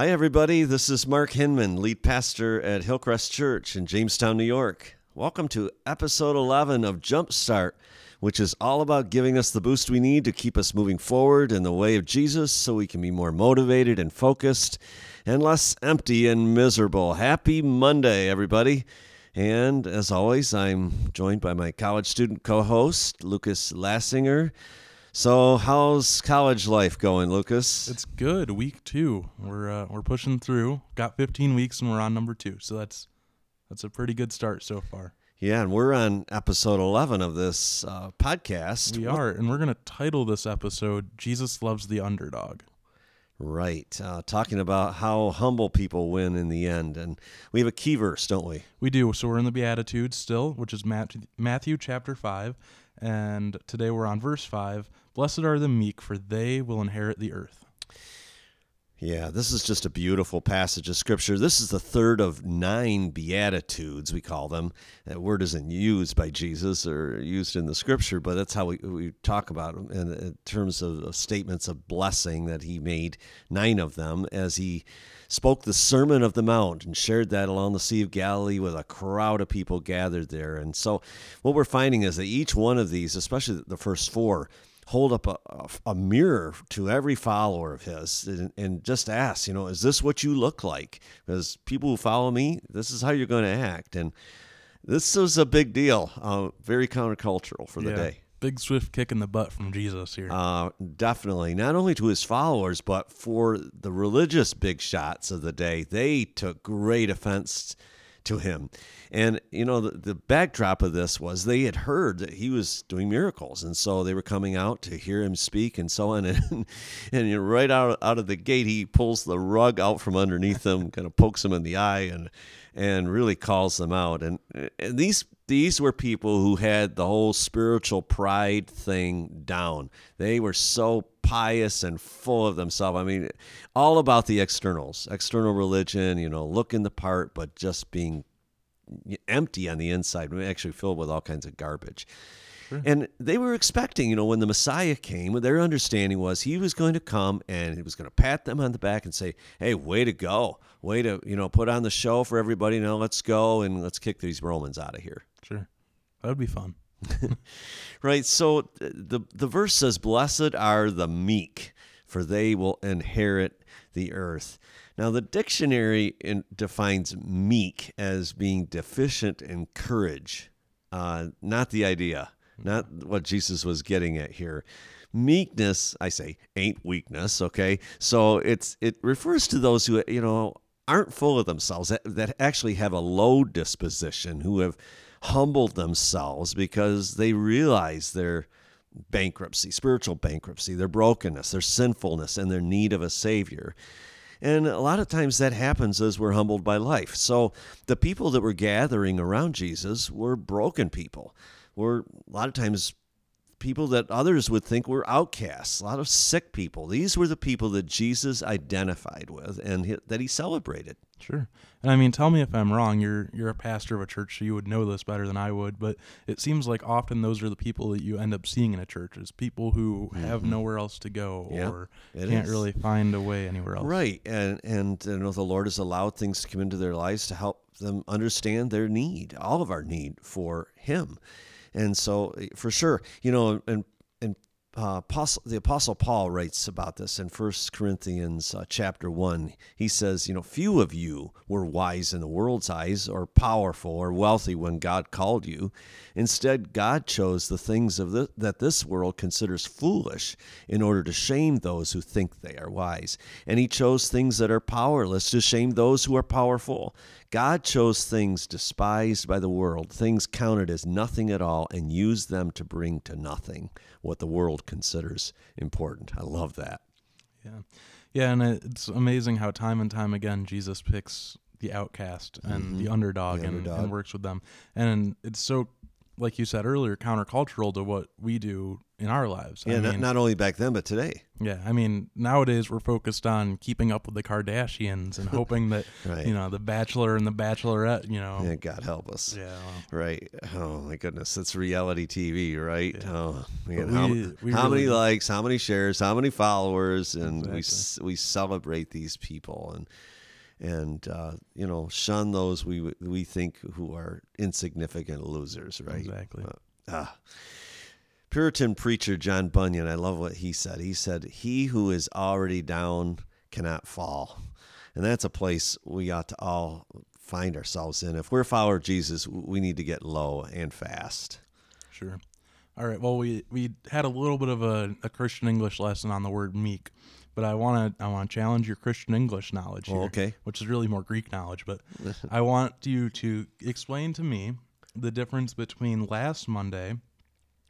Hi, everybody. This is Mark Hinman, lead pastor at Hillcrest Church in Jamestown, New York. Welcome to episode 11 of Jumpstart, which is all about giving us the boost we need to keep us moving forward in the way of Jesus so we can be more motivated and focused and less empty and miserable. Happy Monday, everybody. And as always, I'm joined by my college student co host, Lucas Lassinger. So, how's college life going, Lucas? It's good. Week two, we're uh, we're pushing through. Got 15 weeks, and we're on number two. So that's that's a pretty good start so far. Yeah, and we're on episode 11 of this uh, podcast. We are, and we're gonna title this episode "Jesus Loves the Underdog." Right, uh, talking about how humble people win in the end, and we have a key verse, don't we? We do. So we're in the Beatitudes still, which is Matthew, Matthew chapter five, and today we're on verse five. Blessed are the meek, for they will inherit the earth. Yeah, this is just a beautiful passage of scripture. This is the third of nine beatitudes, we call them. That word isn't used by Jesus or used in the scripture, but that's how we, we talk about them in, in terms of statements of blessing that he made, nine of them, as he spoke the Sermon of the Mount and shared that along the Sea of Galilee with a crowd of people gathered there. And so, what we're finding is that each one of these, especially the first four, hold up a, a, mirror to every follower of his and, and, just ask, you know, is this what you look like? Because people who follow me, this is how you're going to act. And this is a big deal, uh, very countercultural for the Yeah. day. Big swift kick in the butt from Jesus here. Uh, definitely, not only to his followers, but for the religious big shots of the day. They took great offense to him. And, you know, the, the backdrop of this was they had heard that he was doing miracles. And so they were coming out to hear him speak and so on. And, and you know, right out, out of the gate, he pulls the rug out from underneath them, kind of pokes them in the eye and, and really calls them out. And, and these these were people who had the whole spiritual pride thing down. They were so pious and full of themselves. I mean, all about the externals, external religion, you know, looking the part, but just being empty on the inside, actually filled with all kinds of garbage. And they were expecting, you know, when the Messiah came, their understanding was he was going to come and he was going to pat them on the back and say, "Hey, way to go, way to, you know, put on the show for everybody. Now let's go and let's kick these Romans out of here." sure, that would be fun. Right. So the the verse says, "Blessed are the meek, for they will inherit the earth." Now, the dictionary in, defines meek as being deficient in courage, uh, not the idea, not what Jesus was getting at here. Meekness, I say, ain't weakness. Okay, so it's it refers to those who you know aren't full of themselves that, that actually have a low disposition, who have humbled themselves because they realize their bankruptcy, spiritual bankruptcy, their brokenness, their sinfulness, and their need of a Savior. And a lot of times that happens as we're humbled by life. So the people that were gathering around Jesus were broken people, were a lot of times people that others would think were outcasts, a lot of sick people. These were the people that Jesus identified with and he- that he celebrated. Sure. And I mean, tell me if I'm wrong. You're you're a pastor of a church, so you would know this better than I would. But it seems like often those are the people that you end up seeing in a church is people who have nowhere else to go Mm-hmm. Yeah, or can't is. really find a way anywhere else. Right, and and you know the Lord has allowed things to come into their lives to help them understand their need, all of our need for Him, and so eh, for sure, you know, and and uh, Apostle, the Apostle Paul writes about this in First Corinthians uh, chapter one. He says, you know, few of you were wise in the world's eyes, or powerful, or wealthy when God called you. Instead, God chose the things of the, that this world considers foolish in order to shame those who think they are wise. And He chose things that are powerless to shame those who are powerful. God chose things despised by the world, things counted as nothing at all, and used them to bring to nothing what the world considers important. I love that. Yeah. Yeah, and it's amazing how time and time again Jesus picks the outcast and the Mm-hmm. The and, underdog. and works with them. And it's so like you said earlier, countercultural to what we do in our lives. Yeah, I not, mean, not only back then, but today. yeah. I mean, nowadays we're focused on keeping up with the Kardashians and hoping that Right. you know the Bachelor and the Bachelorette. You know, Yeah, God help us. yeah. well, Right. Oh my goodness, it's reality TV, right? Oh man, But how, we- we how many likes, how many shares, how many followers, and we Exactly. s- we celebrate these people and and uh, you know shun those we we think who are insignificant losers, right? Exactly. Uh, ah. Puritan preacher John Bunyan, I love what he said. He said, "He who is already down cannot fall," and that's a place we ought to all find ourselves in. If we're a follower of Jesus, we need to get low and fast. Sure. All right. Well, we we had a little bit of a, a Christian English lesson on the word meek, but I want to I want to challenge your Christian English knowledge here, Oh, okay. which is really more Greek knowledge. But I want you to explain to me the difference between last Monday,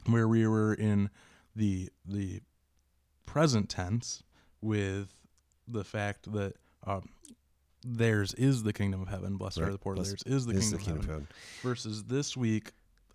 where we were in the the present tense with the fact that um, theirs is the kingdom of heaven. Blessed are the poor. Blessed Theirs is the is kingdom, the kingdom of heaven. Versus this week,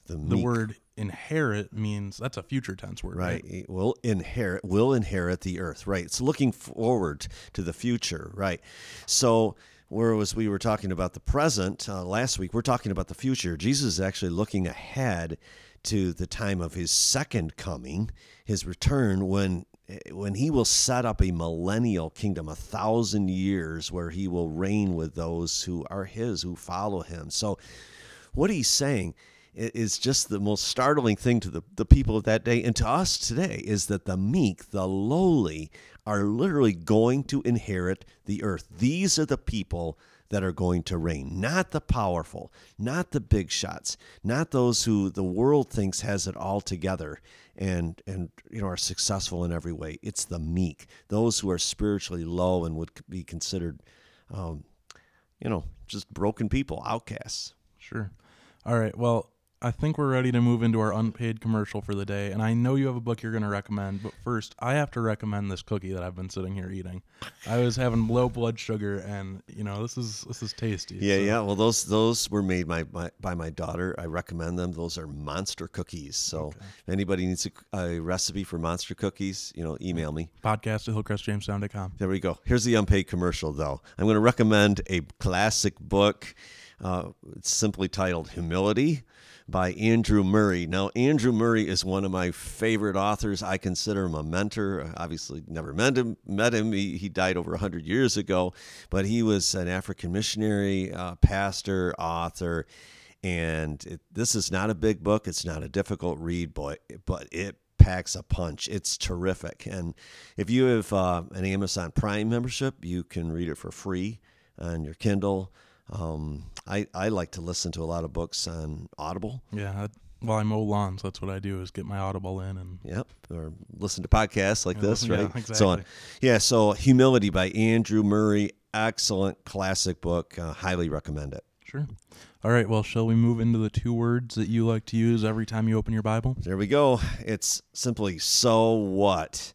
The, the word inherit means that's a future tense word, right? right. Will inherit will inherit the earth right. It's looking forward to the future right. So whereas we were talking about the present uh, last week we're talking about the future. Jesus is actually looking ahead to the time of his second coming his return when when he will set up a millennial kingdom a thousand years where he will reign with those who are his who follow him. So what he's saying is just the most startling thing to the, the people of that day and to us today is that the meek, the lowly, are literally going to inherit the earth. These are the people that are going to reign, not the powerful, not the big shots, not those who the world thinks has it all together and and you know are successful in every way. It's the meek, those who are spiritually low and would be considered, um, you know, just broken people, outcasts. Sure. All right. Well, I think we're ready to move into our unpaid commercial for the day. And I know you have a book you're going to recommend, but first, I have to recommend this cookie that I've been sitting here eating. I was having low blood sugar, and you know this is this is tasty. Yeah, so- yeah. Well, those those were made by, my, by my daughter. I recommend them. Those are monster cookies. So if anybody needs a, a recipe for monster cookies, you know, email me. Podcast at hillcrestjamestown.com. There we go. Here's the unpaid commercial, though. I'm going to recommend a classic book. Uh, it's simply titled Humility by Andrew Murray. Now, Andrew Murray is one of my favorite authors. I consider him a mentor. I Obviously, never met him. Met him. He, he died over 100 years ago, but he was an African missionary, uh, pastor, author. And it, this is not a big book. It's not a difficult read, but, but it packs a punch. It's terrific. And if you have uh, an Amazon Prime membership, you can read it for free on your Kindle. Um, I, I like to listen to a lot of books on Audible. Yeah. I, well, I mow lawns. That's what I do is get my Audible in and Yep. Or listen to podcasts like Yeah, this, yeah, right? So on. Yeah. So Humility by Andrew Murray. Excellent classic book. Uh, highly recommend it. sure. All right. Well, shall we move into the two words that you like to use every time you open your Bible? There we go. It's simply so what?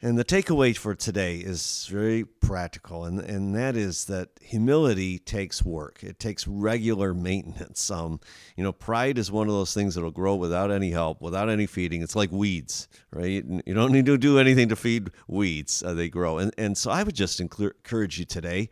And the takeaway for today is very practical, and, and that is that humility takes work. It takes regular maintenance. Um, you know, pride is one of those things that'll grow without any help, without any feeding. It's like weeds, right? You don't need to do anything to feed weeds; uh, they grow. And and so I would just encourage you today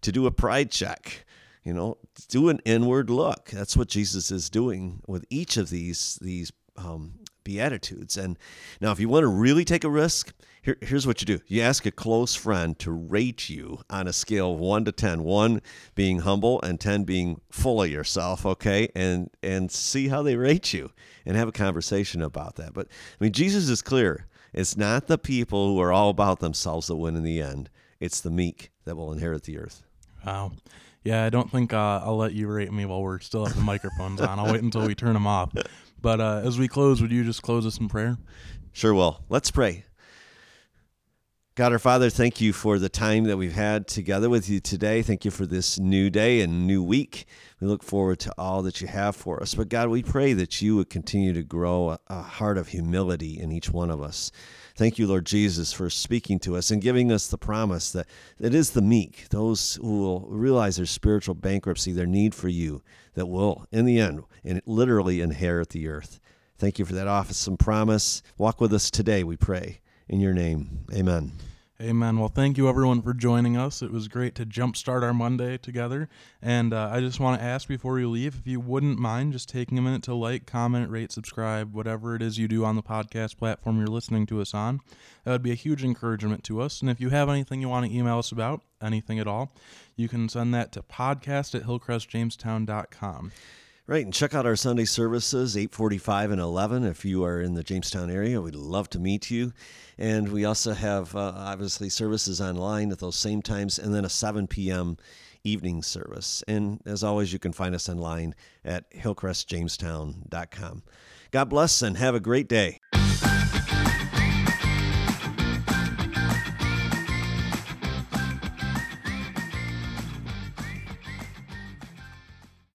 to do a pride check. You know, do an inward look. That's what Jesus is doing with each of these these um, beatitudes. And now, if you want to really take a risk, here, here's what you do: you ask a close friend to rate you on a scale of one to ten. One being humble, and ten being full of yourself. Okay, and and see how they rate you, and have a conversation about that. But I mean, Jesus is clear. It's not the people who are all about themselves that win in the end. It's the meek that will inherit the earth. Wow. Yeah, I don't think uh, I'll let you rate me while we're still have the microphones on. I'll wait until we turn them off. But uh, as we close, would you just close us in prayer? Sure will. Let's pray. God our Father, thank you for the time that we've had together with you today. Thank you for this new day and new week. We look forward to all that you have for us. But God, we pray that you would continue to grow a, heart of humility in each one of us. Thank you, Lord Jesus, for speaking to us and giving us the promise that it is the meek, those who will realize their spiritual bankruptcy, their need for you, that will, in the end, and literally inherit the earth. Thank you for that office awesome promise. Walk with us today, we pray. In your name, amen. Amen. Well, thank you everyone for joining us. It was great to jumpstart our Monday together. And uh, I just want to ask before we leave if you wouldn't mind just taking a minute to like, comment, rate, subscribe, whatever it is you do on the podcast platform you're listening to us on. That would be a huge encouragement to us. And if you have anything you want to email us about, anything at all, you can send that to podcast at hillcrestjamestown.com. Right, and check out our Sunday services, 845 and 11. If you are in the Jamestown area, we'd love to meet you. And we also have, uh, obviously, services online at those same times, and then a 7 p.m. evening service. And as always, you can find us online at hillcrestjamestown.com. God bless and have a great day.